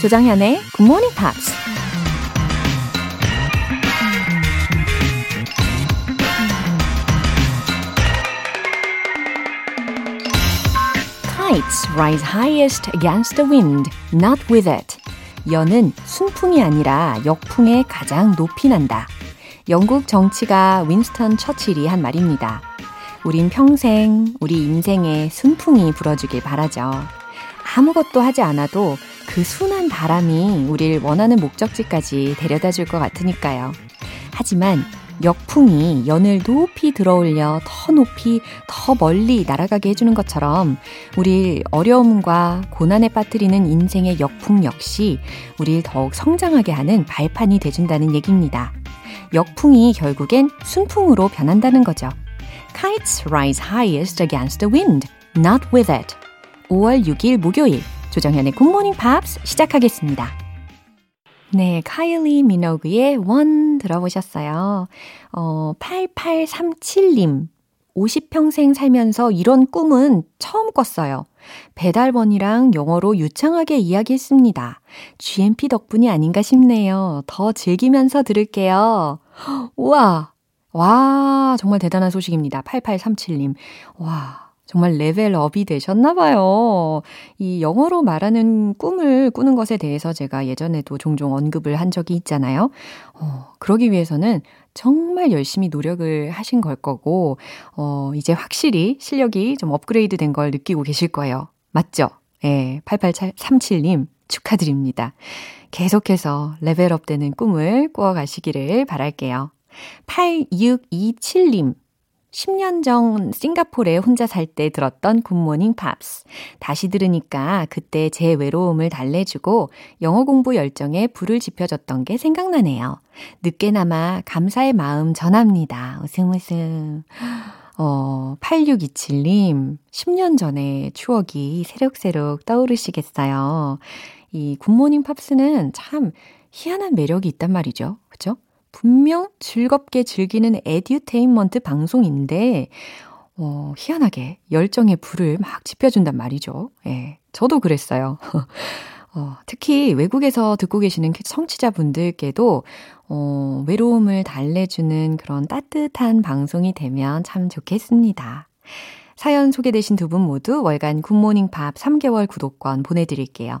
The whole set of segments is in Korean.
조정현의 Good Morning Pops. Kites rise highest against the wind, not with it. 연은 순풍이 아니라 역풍에 가장 높이 난다. 영국 정치가 윈스턴 처칠이 한 말입니다. 우린 평생 우리 인생에 순풍이 불어주길 바라죠. 아무것도 하지 않아도 그 순한 바람이 우릴 원하는 목적지까지 데려다 줄 것 같으니까요. 하지만 역풍이 연을 높이 들어올려 더 높이, 더 멀리 날아가게 해주는 것처럼 우리 어려움과 고난에 빠뜨리는 인생의 역풍 역시 우릴 더욱 성장하게 하는 발판이 돼준다는 얘기입니다. 역풍이 결국엔 순풍으로 변한다는 거죠. Kites rise highest against the wind, not with it. 5월 6일 목요일 조정현의 굿모닝 팝스 시작하겠습니다. 네, 카일리 미노그의 One 들어보셨어요. 어, 8837님. 50평생 살면서 이런 꿈은 처음 꿨어요. 배달번이랑 영어로 유창하게 이야기했습니다. GMP 덕분이 아닌가 싶네요. 더 즐기면서 들을게요. 우와! 와, 정말 대단한 소식입니다. 8837님. 와. 정말 레벨업이 되셨나봐요. 이 영어로 말하는 꿈을 꾸는 것에 대해서 제가 예전에도 종종 언급을 한 적이 있잖아요. 어, 그러기 위해서는 정말 열심히 노력을 하신 걸 거고, 어, 이제 확실히 실력이 좀 업그레이드 된 걸 느끼고 계실 거예요. 맞죠? 예, 8837님 축하드립니다. 계속해서 레벨업 되는 꿈을 꾸어 가시기를 바랄게요. 8627님 10년 전 싱가포르에 혼자 살 때 들었던 굿모닝 팝스. 다시 들으니까 그때 제 외로움을 달래주고 영어 공부 열정에 불을 지펴줬던 게 생각나네요. 늦게나마 감사의 마음 전합니다. 웃음 웃음. 어, 8627님, 10년 전의 추억이 새록새록 떠오르시겠어요. 이 굿모닝 팝스는 참 희한한 매력이 있단 말이죠. 그죠? 분명 즐겁게 즐기는 에듀테인먼트 방송인데, 어, 희한하게 열정의 불을 막 지펴준단 말이죠. 예. 저도 그랬어요. 어, 특히 외국에서 듣고 계시는 청취자분들께도, 어, 외로움을 달래주는 그런 따뜻한 방송이 되면 참 좋겠습니다. 사연 소개되신 두 분 모두 월간 굿모닝 팝 3개월 구독권 보내드릴게요.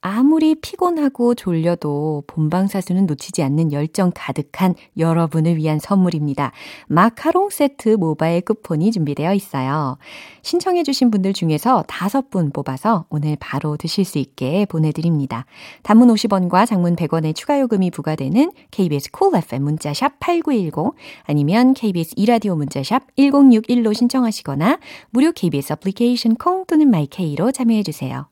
아무리 피곤하고 졸려도 본방사수는 놓치지 않는 열정 가득한 여러분을 위한 선물입니다. 마카롱 세트 모바일 쿠폰이 준비되어 있어요. 신청해주신 분들 중에서 다섯 분 뽑아서 오늘 바로 드실 수 있게 보내드립니다. 단문 50원과 장문 100원의 추가 요금이 부과되는 KBS 쿨 Cool FM 문자샵 8910 아니면 KBS 2라디오 문자샵 1061로 신청하시거나 무료 KBS 애플리케이션 콩 또는 마이케이로 참여해주세요.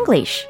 English.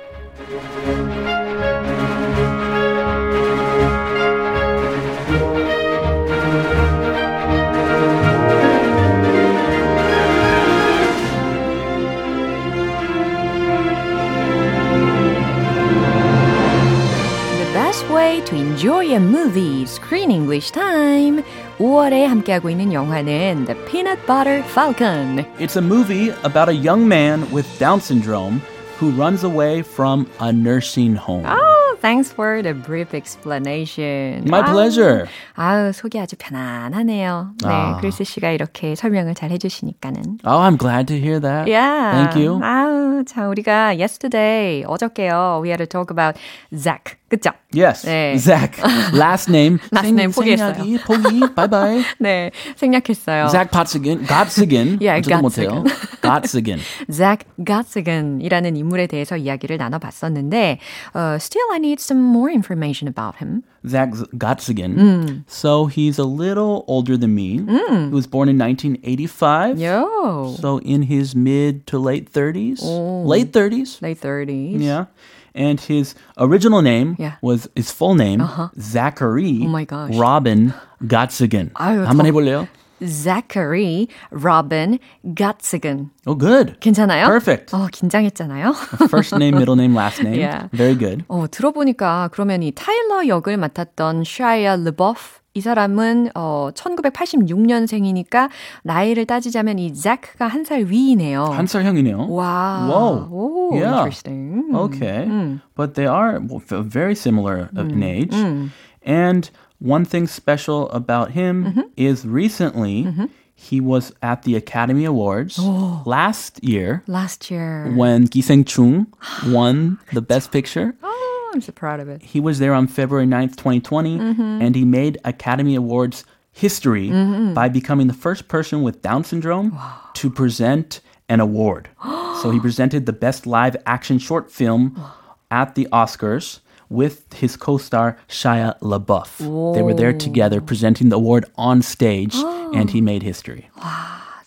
The best way to enjoy a movie, Screen English Time. 5월에 함께하고 있는 영화는 The Peanut Butter Falcon. It's a movie about a young man with Down syndrome who runs away from a nursing home. Oh, thanks for the brief explanation. My pleasure. 아우, 속이 아주 편안하네요. 네, 아. 크리스 씨가 이렇게 설명을 잘 해주시니까는. Oh, I'm glad to hear that. Yeah. Thank you. 아우, 자, 우리가 yesterday, 어저께요, we had to talk about Zach. 그쵸? Yes. 네. Zach. Last name. Last 생, name 포기했어요. 생략이, 포기. Bye bye. 네, 생략했어요. Zach Potsigin. Gotsigin. Yeah, 저도 못해요. Gotsigin. Zach Gottsigan이라는 인물에 대해서 이야기를 나눠봤었는데, uh, still I need some more information about him. Zach Gotsigin. So he's a little older than me. He was born in 1985. Yo, So in his mid to late 30s. Late 30s. late 30s. Yeah. And his original name Yeah. was his full name, Zachary Oh my gosh. Robin Gottsigan. 아유, 한번 더- 해볼래요? Zachary Robin Gottsigan. Oh, good. 괜찮아요? Perfect. 어, 긴장했잖아요. First name, middle name, last name. Yeah. Very good. 어, 들어보니까 그러면 이 타일러 역을 맡았던 샤이아 르버프 이 사람은 어 1986년생이니까 나이를 따지자면 이 잭가 한 살 위이네요. 한 살 형이네요. 와. Whoa. 오, Yeah. interesting. Okay. But they are very similar of in age. And one thing special about him is recently he was at the Academy Awards last year Last year. when Gi Seng-chung won the Best Picture. Oh, Oh, I'm so proud of it. He was there on February 9th, 2020, mm-hmm. and he made Academy Awards history mm-hmm. by becoming the first person with Down syndrome to present an award. so he presented the best live action short film at the Oscars with his co-star Shia LaBeouf. They were there together presenting the award on stage, and he made history.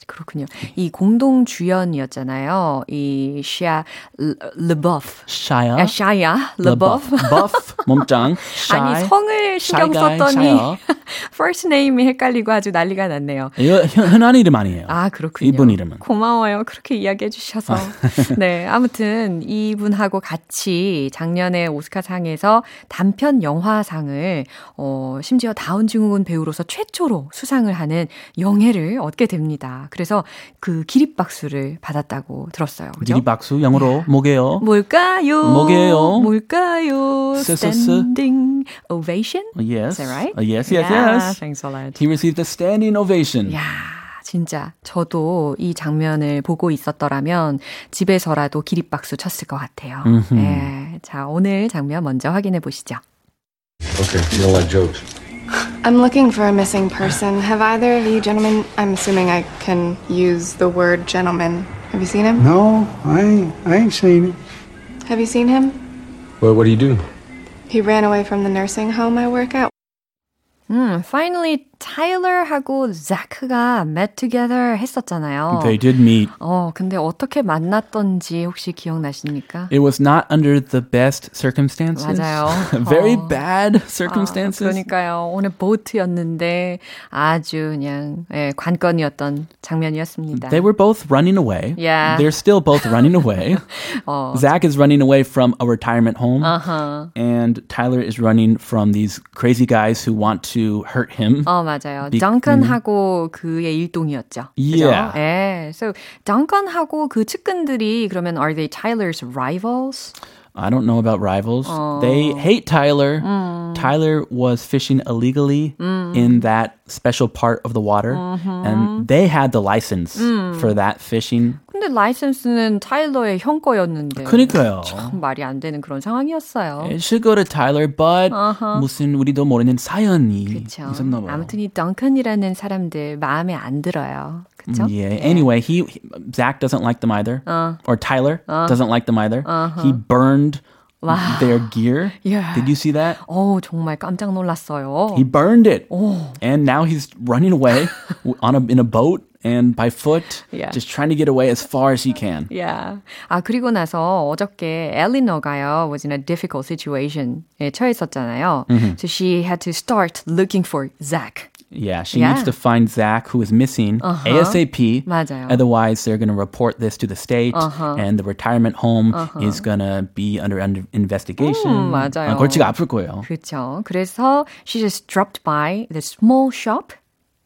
그렇군요. 이 공동 주연이었잖아요. 이 샤 르버프. Shia 아, 샤야 르버프. 몸짱, 아니. 성을 신경 guy, 썼더니. First name이 헷갈리고 아주 난리가 났네요. 이거 흔한 이름 아니에요. 아, 그렇군요. 이분 이름은. 고마워요. 그렇게 이야기해 주셔서. 네, 아무튼 이분하고 같이 작년에 오스카상에서 단편 영화상을 어 심지어 다운 증후군 배우로서 최초로 수상을 하는 영예를 얻게 됩니다. 그래서 그 기립박수를 받았다고 들었어요. 그죠? 기립박수 영어로 뭐게요? 뭘까요? 뭐게요? 뭘까요? Standing ovation? Yes. Is that right? Yes, yes, yeah, yes. Thanks a lot. He received a standing ovation. 야, 진짜 저도 이 장면을 보고 있었더라면 집에서라도 기립박수 쳤을 것 같아요. 예, 자, 오늘 장면 먼저 확인해 보시죠. Okay, you don't like jokes. I'm looking for a missing person. Have either of you gentlemen, I'm assuming I can use the word gentleman. Have you seen him? No, I ain't, I ain't seen it. Have you seen him? Well, what do you do? He ran away from the nursing home I work at. 음, finally 타일러하고 자크가 met together 했었잖아요. They did meet. 어, 근데 어떻게 만났던지 혹시 기억나십니까? It was not under the best circumstances. 맞아요. Very 어. bad 아, circumstances. 그러니까요. 오늘 보트였는데 아주 그냥 예, 관건이었던 장면이었습니다. They were both running away. Yeah. They're still both running away. 어, Zach is running away from a retirement home. Uh-huh. And Tyler is running from these crazy guys who want to to hurt him. 어 맞아요. 빅- 덩컨하고 그의 일동이었죠. 그죠? Yeah. 예. So 덩컨하고 그 측근들이 그러면 are they Tyler's rivals? I don't know about rivals. Oh. They hate Tyler. Mm. Tyler was fishing illegally in that special part of the water, Mm-hmm. and they had the license Mm. for that fishing. 근데 라이센스는 타일러의 형 거였는데. 그러니까요. 참 말이 안 되는 그런 상황이었어요. It should go to Tyler, but 무슨 우리도 모르는 사연이 그렇죠. 있었나 봐요. 아무튼 이 덩컨이라는 사람들 마음에 안 들어요. 그렇죠? Yeah. Anyway, he, he- Zach doesn't like them either, Uh. or Tyler doesn't like them either. He burned their gear. Uh-huh. Yeah. Did you see that? 어 정말 깜짝 놀랐어요. He burned it, and now he's running away on a in a boat and by foot, Yeah. just trying to get away as far as he can. Yeah. 아 그리고 나서 어저께 엘리너가요 was in a difficult situation에 처했었잖아요. So she had to start looking for Zach. Yeah, she Yeah. needs to find Zach, who is missing ASAP. 맞아요. Otherwise, they're going to report this to the state, and the retirement home is going to be under, under investigation. 음, 맞아요. 아, 골치가 아플 거예요. 그렇죠. 그래서 she just dropped by the small shop.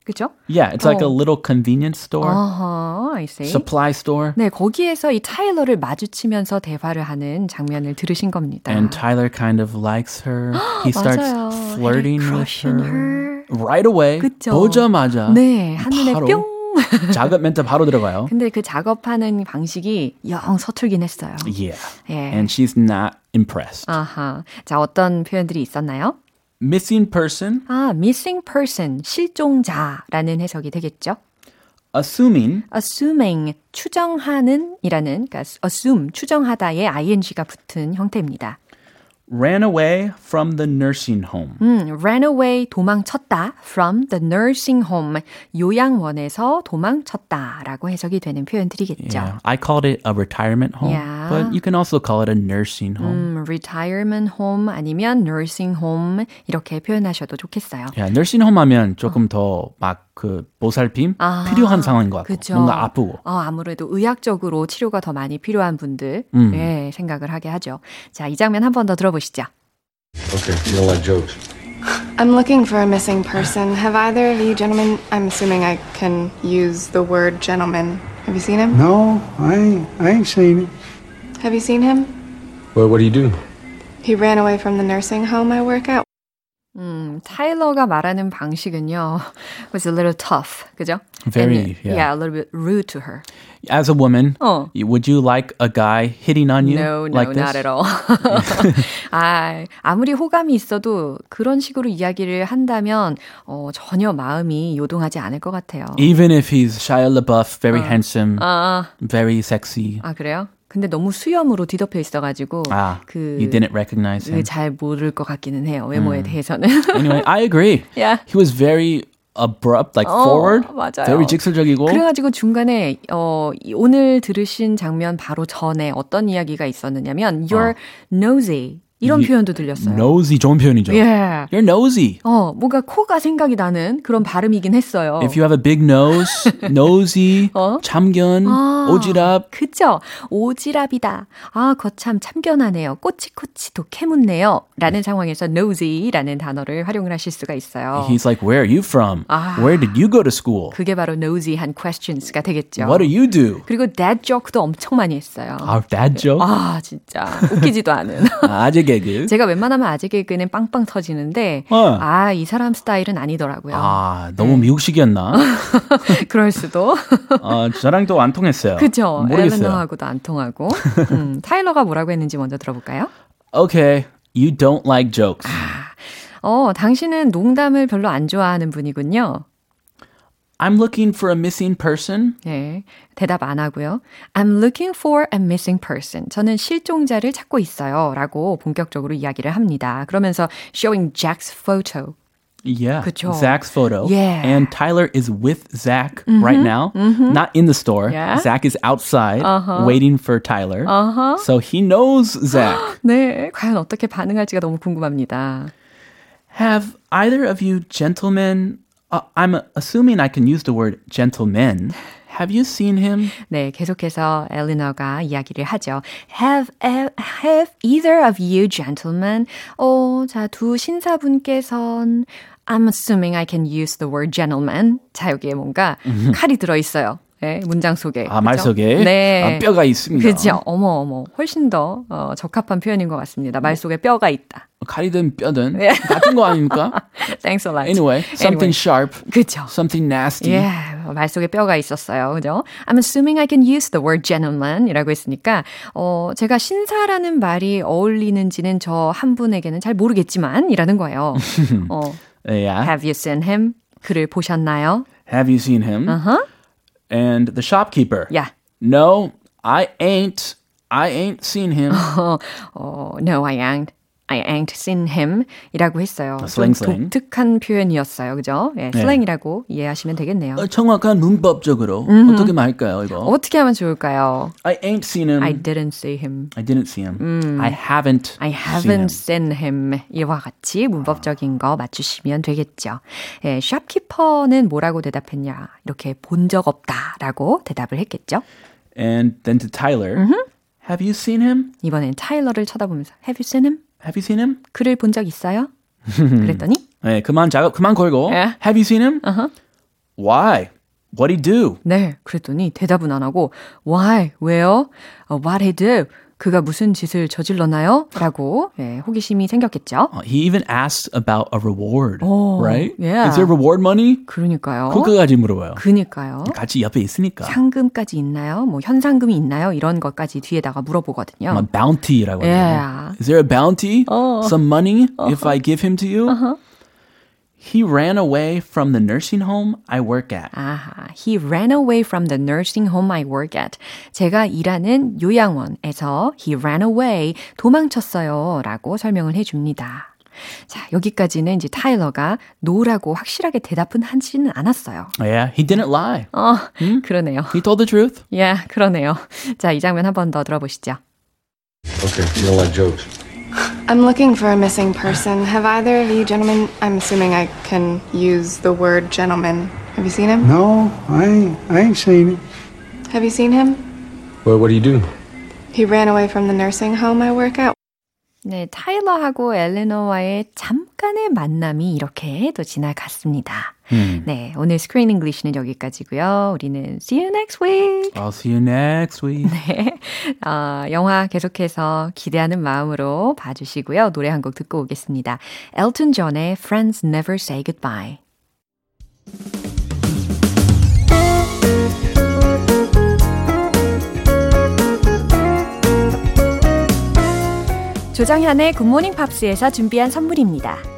그죠? Yeah, it's like a 어. little convenience store, 어허, I see. supply store. 네, 거기에서 이 타일러를 마주치면서 대화를 하는 장면을 들으신 겁니다. And Tyler kind of likes her. He starts 맞아요. Had a flirting with crush on her. her. Right away. 그쵸? 보자마자. 네, 한눈에. 뿅 작업 멘트 바로 들어가요. 근데 그 작업하는 방식이 영 서툴긴 했어요. Yeah. 예. And she's not impressed. 아하. 자, 어떤 표현들이 있었나요? Missing person, 아, missing person, 실종자라는 해석이 되겠죠. assuming assuming, 추정하는 이라는, 그러니까 assume, 추정하다에 ing가 붙은 형태입니다. Ran away from the nursing home. 음, ran away, 도망쳤다 from the nursing home, 요양원에서 도망쳤다라고 해석이 되는 표현들이겠죠. Yeah, I called it a retirement home, Yeah. but you can also call it a nursing home. 음, retirement home 아니면 nursing home 이렇게 표현하셔도 좋겠어요. Yeah, nursing home 하면 조금 더막 그 보살핌 아, 필요한 상황인 것 같고 그쵸. 뭔가 아프고. 어, 아무래도 의학적으로 치료가 더 많이 필요한 분들 음. 예, 생각을 하게 하죠. 자, 이 장면 한 번 더 들어보시죠. Okay, you don't like jokes. I'm looking for a missing person. Have either of you gentlemen, I'm assuming I can use the word gentleman. Have you seen him? No, I ain't, I ain't seen him. Have you seen him? Well, what do you do? He ran away from the nursing home I work at. 음, 타일러가 말하는 방식은요 was a little tough, 그죠? Very, And, yeah. a little bit rude to her. As a woman, 어. would you like a guy hitting on you No, no, like this? not at all. 아, 아무리 호감이 있어도 그런 식으로 이야기를 한다면 어, 전혀 마음이 요동하지 않을 것 같아요. Even if he's Shia LaBeouf, very handsome, 아, very sexy. 아 그래요? 근데 너무 수염으로 뒤덮여 있어가지고 Ah, 그 you didn't recognize him. 잘 모를 것 같기는 해요. 외모에 대해서는. Anyway, I agree. Yeah. He was very abrupt, like 어, forward, 맞아요. very 직설적이고. 그래가지고 중간에 어, 이- 오늘 들으신 장면 바로 전에 어떤 이야기가 있었느냐면 you're nosy 이런 이- 표현도 들렸어요. nosy 좋은 표현이죠. 예. You're nosy. 어, 뭔가 코가 생각이 나는 그런 발음이긴 했어요. If you have a big nose, nosy, 어? 참견, 아, 오지랖. 그죠? 오지랖이다. 아, 거참 참견하네요. 꼬치꼬치도 캐묻네요. 라는 상황에서 nosy라는 단어를 활용을 하실 수가 있어요. He's like, where are you from? 아. Where did you go to school? 그게 바로 nosy한 questions가 되겠죠. What do you do? 그리고 dad joke도 엄청 많이 했어요. Our dad joke? 아, 진짜. 웃기지도 않은. 아재 개그. 제가 웬만하면 아재 개그는 빵빵 터지는데, 어. 아, 이 사람 스타일은 아니더라고요. 아, 너무 네. 미국식이었나? 그럴 수도. 어, 저랑 또 안 통했어요. 그죠? 모르겠어요. 엘레나하고도 안 통하고. 음, 타일러가 뭐라고 했는지 먼저 들어볼까요? Okay, you don't like jokes. 어, 당신은 농담을 별로 안 좋아하는 분이군요. I'm looking for a missing person. 네, 대답 안 하고요. I'm looking for a missing person. 저는 실종자를 찾고 있어요. 라고 본격적으로 이야기를 합니다. 그러면서 showing Jack's photo. Yeah, 그쵸. Zach's photo. Yeah. And Tyler is with Zach right now, not in the store. Yeah. Zach is outside waiting for Tyler. Uh-huh. So he knows Zach. 네, 과연 어떻게 반응할지가 너무 궁금합니다. Have either of you gentlemen, uh, I'm assuming I can use the word gentlemen. Have you seen him? 네, 계속해서 엘리너가 이야기를 하죠. Have, have either of you gentlemen, 어, 자, 두 신사분께선 I'm assuming I can use the word gentleman. 자, 여기에 뭔가 칼이 들어있어요. 네, 문장 속에. 아, 말 그죠? 속에 네. 아, 뼈가 있습니다. 그죠? 어머, 어머. 훨씬 더 어, 적합한 표현인 것 같습니다. 말 속에 뼈가 있다. 칼이든 뼈든 네. 같은 거 아닙니까? Thanks a lot. Anyway, something Anyway. sharp, 그죠? something nasty. 예, 말 속에 뼈가 있었어요. 그죠? I'm assuming I can use the word gentleman 이라고 했으니까, 어, 제가 신사라는 말이 어울리는지는 저 한 분에게는 잘 모르겠지만, 이라는 거예요. 어, Yeah. have you seen him? 그를 보셨나요? Have you seen him? Uh-huh. And the shopkeeper. Yeah. No, I ain't. I ain't seen him. Oh no, I ain't. I ain't seen him 이라고 했어요. 슬랭, 좀 슬랭. 독특한 표현이었어요. 그죠? 예, 슬랭이라고 이해하시면 되겠네요. 어, 정확한 문법적으로 어떻게 말할까요, 이거? 어떻게 하면 좋을까요? I ain't seen him. I didn't see him. I didn't see him. I haven't I seen him. haven't seen him. 이와 같이 문법적인 거 맞추시면 되겠죠. 예, 샵키퍼는 뭐라고 대답했냐? 이렇게 본 적 없다라고 대답을 했겠죠. And then to Tyler, have you seen him? 이번엔 타일러를 쳐다보면서 Have you seen him? Have you seen him? 그를 본 적 있어요? 그랬더니 네, 그만 작업 그만 걸고. 예. Have you seen him? Why? What he do? 네, 그랬더니 대답은 안 하고 Why? 왜요? 어, what he do? 그가 무슨 짓을 저질렀나요? 라고 예, 호기심이 생겼겠죠. Uh, he even asks about a reward, Oh, right? yeah. Is there reward money? 그러니까요. 그거까지 물어봐요. 그니까요. 같이 옆에 있으니까. 상금까지 있나요? 뭐 현상금이 있나요? 이런 것까지 뒤에다가 물어보거든요. 막 bounty라고 하죠. Yeah. Is there a bounty? 어. Some money if I give him to you? He ran away from the nursing home I work at. 아하, he ran away from the nursing home I work at. 제가 일하는 요양원에서 he ran away, 도망쳤어요. 라고 설명을 해줍니다. 자, 여기까지는 이제 타일러가 노라고 확실하게 대답은 하지는 않았어요. Yeah, he didn't lie. 어, 그러네요. He told the truth. 야, 그러네요. 자, 이 장면 한 번 더 들어보시죠. Okay, you don't like jokes. I'm looking for a missing person. Have either of you gentlemen, I'm assuming I can use the word gentleman. Have you seen him? No, I ain't, I ain't seen it. Have you seen him? Well, what do you do? He ran away from the nursing home I work at. 네, 타일러하고 엘레너와의 잠깐의 만남이 이렇게 또 지나갔습니다. 네, 오늘 Screen English는 여기까지고요. 우리는 see you next week. I'll see you next week. 네, 어, 영화 계속해서 기대하는 마음으로 봐주시고요. 노래 한 곡 듣고 오겠습니다. 엘튼 존의 Friends Never Say Goodbye. 조정현의 굿모닝 팝스에서 준비한 선물입니다.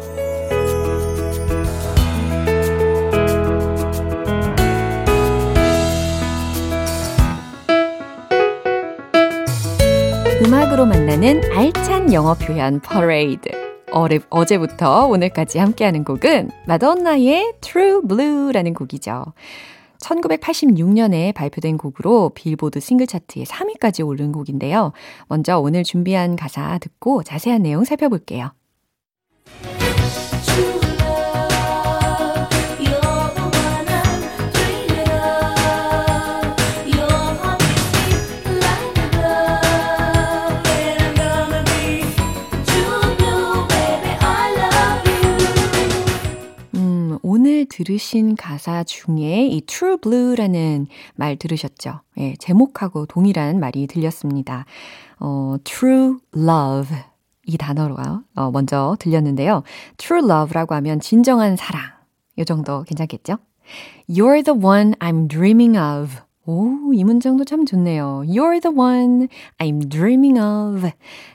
음악으로 만나는 알찬 영어 표현 퍼레이드 어레, 어제부터 오늘까지 함께하는 곡은 마돈나의 True Blue라는 곡이죠. 1986년에 발표된 곡으로 빌보드 싱글 차트에 3위까지 오른 곡인데요. 먼저 오늘 준비한 가사 듣고 자세한 내용 살펴볼게요. 들으신 가사 중에 이 True Blue라는 말 들으셨죠? 예, 제목하고 동일한 말이 들렸습니다. 어, True Love. 이 단어로 어, 먼저 들렸는데요. True Love라고 하면 진정한 사랑. 요 정도 괜찮겠죠? You're the one I'm dreaming of. 오, 이 문장도 참 좋네요. You're the one I'm dreaming of.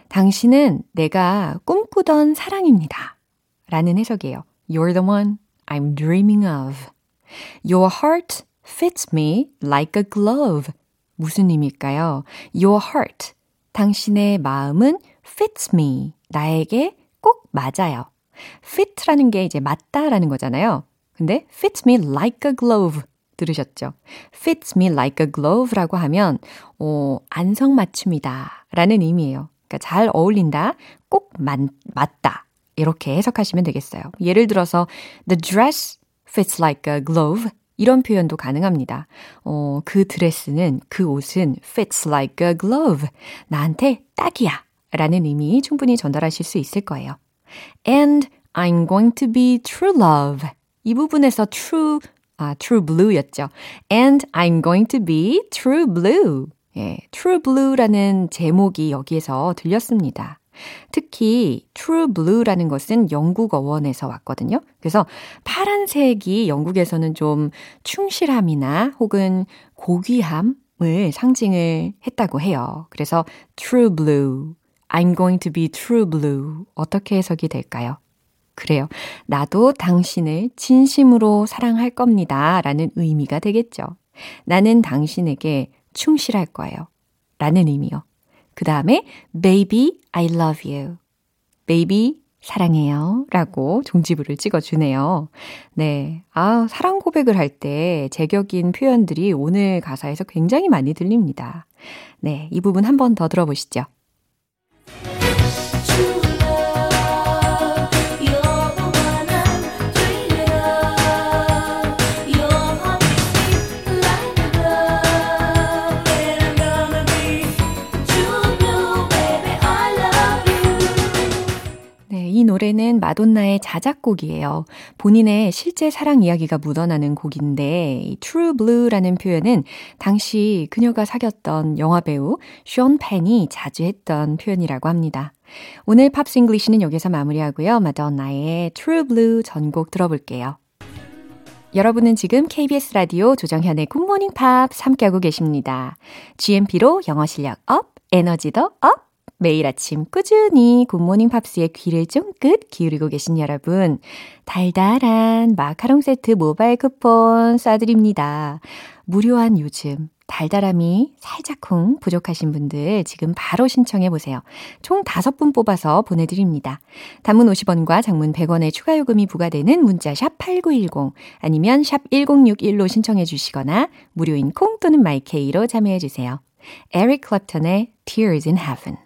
당신은 내가 꿈꾸던 사랑입니다. 라는 해석이에요. You're the one I'm dreaming of. Your heart fits me like a glove. 무슨 의미일까요? Your heart. 당신의 마음은 fits me. 나에게 꼭 맞아요. fit라는 게 이제 맞다라는 거잖아요. 근데 fits me like a glove. 들으셨죠? fits me like a glove라고 하면, 어, 안성맞춤이다. 라는 의미예요. 그러니까 잘 어울린다. 꼭 맞, 맞다. 이렇게 해석하시면 되겠어요. 예를 들어서 the dress fits like a glove 이런 표현도 가능합니다. 어, 그 드레스는 그 옷은 fits like a glove 나한테 딱이야 라는 의미 충분히 전달하실 수 있을 거예요. And I'm going to be true love 이 부분에서 true 아, true blue였죠. And I'm going to be true blue. 예, true blue라는 제목이 여기에서 들렸습니다. 특히 true blue라는 것은 영국 어원에서 왔거든요. 그래서 파란색이 영국에서는 좀 충실함이나 혹은 고귀함을 상징을 했다고 해요. 그래서 true blue, I'm going to be true blue 어떻게 해석이 될까요? 그래요. 나도 당신을 진심으로 사랑할 겁니다. 라는 의미가 되겠죠. 나는 당신에게 충실할 거예요. 라는 의미요. 그 다음에 baby I love you. baby 사랑해요. 라고 종지부를 찍어주네요. 네. 아, 사랑 고백을 할 때 제격인 표현들이 오늘 가사에서 굉장히 많이 들립니다. 네. 이 부분 한 번 더 들어보시죠. 노래는 마돈나의 자작곡이에요. 본인의 실제 사랑 이야기가 묻어나는 곡인데 True Blue라는 표현은 당시 그녀가 사귀었던 영화배우 숀 펜이 자주 했던 표현이라고 합니다. 오늘 Pops English는 여기서 마무리하고요. 마돈나의 True Blue 전곡 들어볼게요. 여러분은 지금 KBS 라디오 조정현의 굿모닝 팝스 함께하고 계십니다. GMP로 영어 실력 up, 에너지도 up! 매일 아침 꾸준히 굿모닝 팝스에 귀를 쫑긋 기울이고 계신 여러분, 달달한 마카롱 세트 모바일 쿠폰 쏴드립니다. 무료한 요즘, 달달함이 살짝쿵 부족하신 분들 지금 바로 신청해 보세요. 총 5분 뽑아서 보내드립니다. 단문 50원과 장문 100원의 추가 요금이 부과되는 문자 샵 8910 아니면 샵 1061로 신청해 주시거나 무료인 콩 또는 마이케이로 참여해 주세요. 에릭 클랩턴의 Tears in Heaven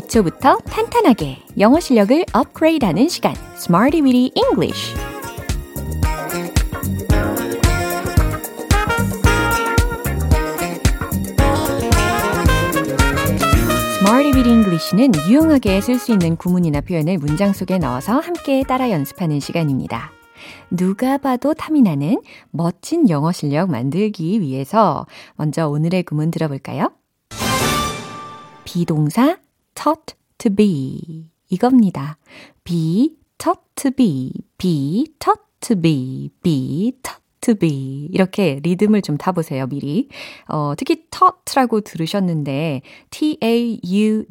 기초부터 탄탄하게 영어 실력을 업그레이드하는 시간 Smarty Weedy English Weedy English는 유용하게 쓸 수 있는 구문이나 표현을 문장 속에 넣어서 함께 따라 연습하는 시간입니다. 누가 봐도 탐이 나는 멋진 영어 실력 만들기 위해서 먼저 오늘의 구문 들어볼까요? 비동사 taught to be 이겁니다. be taught to be, be taught to be, be taught to be. 이렇게 리듬을 좀 타보세요, 미리. 어, 특히 taught라고 들으셨는데, t-a-u-g-h-t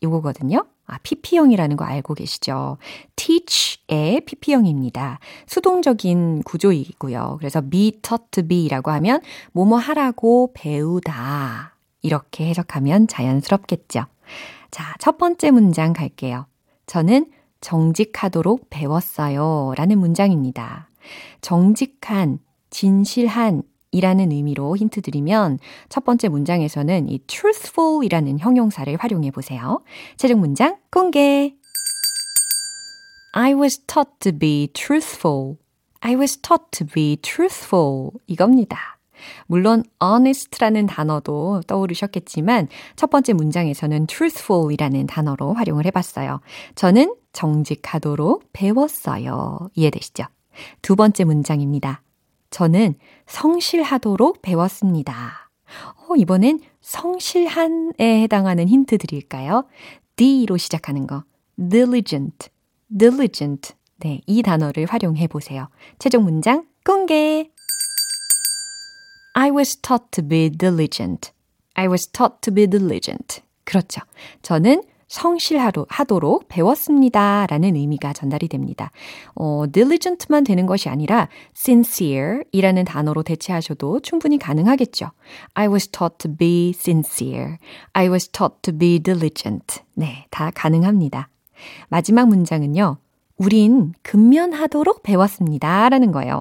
이거거든요. 아, PP형이라는 거 알고 계시죠? teach의 PP형입니다. 수동적인 구조이고요. 그래서 be taught to be라고 하면 뭐뭐 하라고 배우다. 이렇게 해석하면 자연스럽겠죠. 자, 첫 번째 문장 갈게요. 저는 정직하도록 배웠어요. 라는 문장입니다. 정직한, 진실한 이라는 의미로 힌트 드리면 첫 번째 문장에서는 이 truthful 이라는 형용사를 활용해 보세요. 최종 문장 공개. I was taught to be truthful. I was taught to be truthful. 이겁니다. 물론 honest라는 단어도 떠오르셨겠지만 첫 번째 문장에서는 truthful이라는 단어로 활용을 해봤어요. 저는 정직하도록 배웠어요. 이해되시죠? 두 번째 문장입니다. 저는 성실하도록 배웠습니다. 어, 이번엔 성실한에 해당하는 힌트 드릴까요? D로 시작하는 거. diligent, diligent. 네, 이 단어를 활용해 보세요. 최종 문장 공개. I was taught to be diligent. I was taught to be diligent. 그렇죠. 저는 성실하도록 배웠습니다. 라는 의미가 전달이 됩니다. 어, diligent만 되는 것이 아니라 sincere 이라는 단어로 대체하셔도 충분히 가능하겠죠. I was taught to be sincere. I was taught to be diligent. 네, 다 가능합니다. 마지막 문장은요. 우린 근면하도록 배웠습니다. 라는 거예요.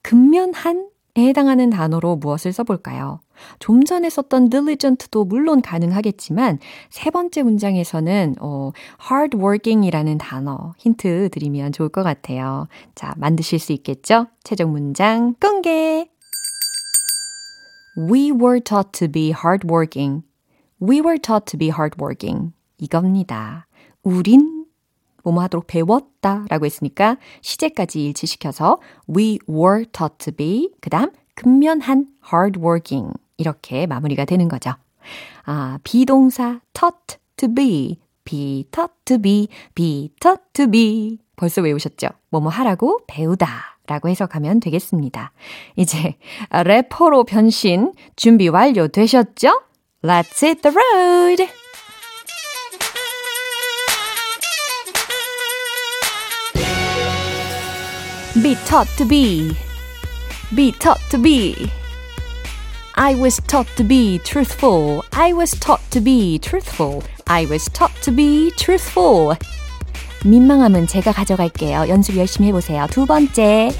근면한 해당하는 단어로 무엇을 써볼까요? 좀 전에 썼던 diligent도 물론 가능하겠지만 세 번째 문장에서는 어, hardworking이라는 단어 힌트 드리면 좋을 것 같아요. 자, 만드실 수 있겠죠? 최종 문장 공개! We were taught to be hardworking. We were taught to be hardworking. 이겁니다. 우린 뭐뭐 하도록 배웠다 라고 했으니까 시제까지 일치시켜서 we were taught to be 그 다음 근면한 hardworking 이렇게 마무리가 되는 거죠. 아, 비동사 taught to be, be taught to be, be taught to be 벌써 외우셨죠? 뭐뭐 하라고 배우다 라고 해석하면 되겠습니다. 이제 래퍼로 변신 준비 완료되셨죠? Let's hit the road! be taught to be, be taught to be. I was taught to be truthful. I was taught to be truthful. I was taught to be truthful. 민망함은 제가 가져갈게요. 연습 열심히 해보세요. 두 번째.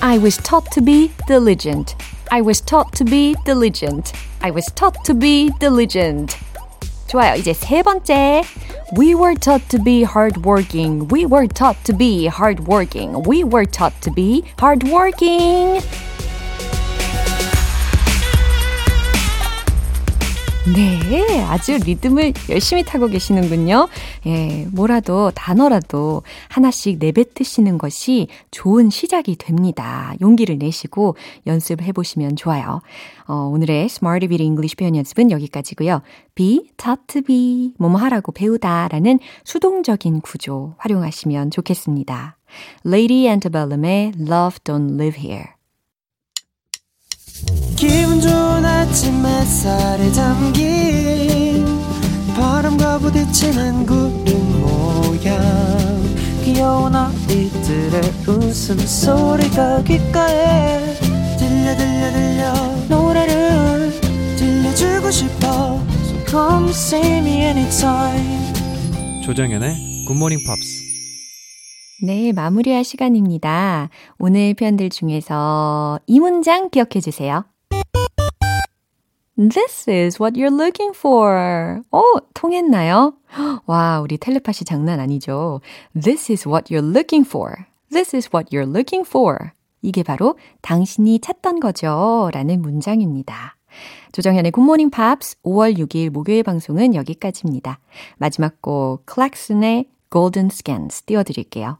I was taught to be diligent. I was taught to be diligent. I was taught to be diligent. 좋아요. 이제 세 번째. We were taught to be hardworking. We were taught to be hardworking. We were taught to be hardworking. 네, 아주 리듬을 열심히 타고 계시는군요. 예, 뭐라도, 단어라도 하나씩 내뱉으시는 것이 좋은 시작이 됩니다. 용기를 내시고 연습해 보시면 좋아요. 어, 오늘의 Smarty Beat English 표현 연습은 여기까지고요. be, taught to be, 뭐뭐 하라고 배우다 라는 수동적인 구조 활용하시면 좋겠습니다. Lady Antebellum의 Love Don't Live Here. 기분 좋은 아침 햇살에 담긴 바람과 부딪히는 구름 모양. 귀여운 아이들의 웃음소리가 귓가에 들려 들려 들려. 노래를 들려주고 싶어. So come see me anytime. 조정연의 굿모닝 팝스. 네, 마무리할 시간입니다. 오늘 표현들 중에서 이 문장 기억해 주세요. This is what you're looking for. 어, 통했나요? 와, 우리 텔레파시 장난 아니죠? This is what you're looking for. This is what you're looking for. 이게 바로 당신이 찾던 거죠. 라는 문장입니다. 조정현의 굿모닝 팝스 5월 6일 목요일 방송은 여기까지입니다. 마지막 곡 클락슨의 Golden Scans 띄워드릴게요.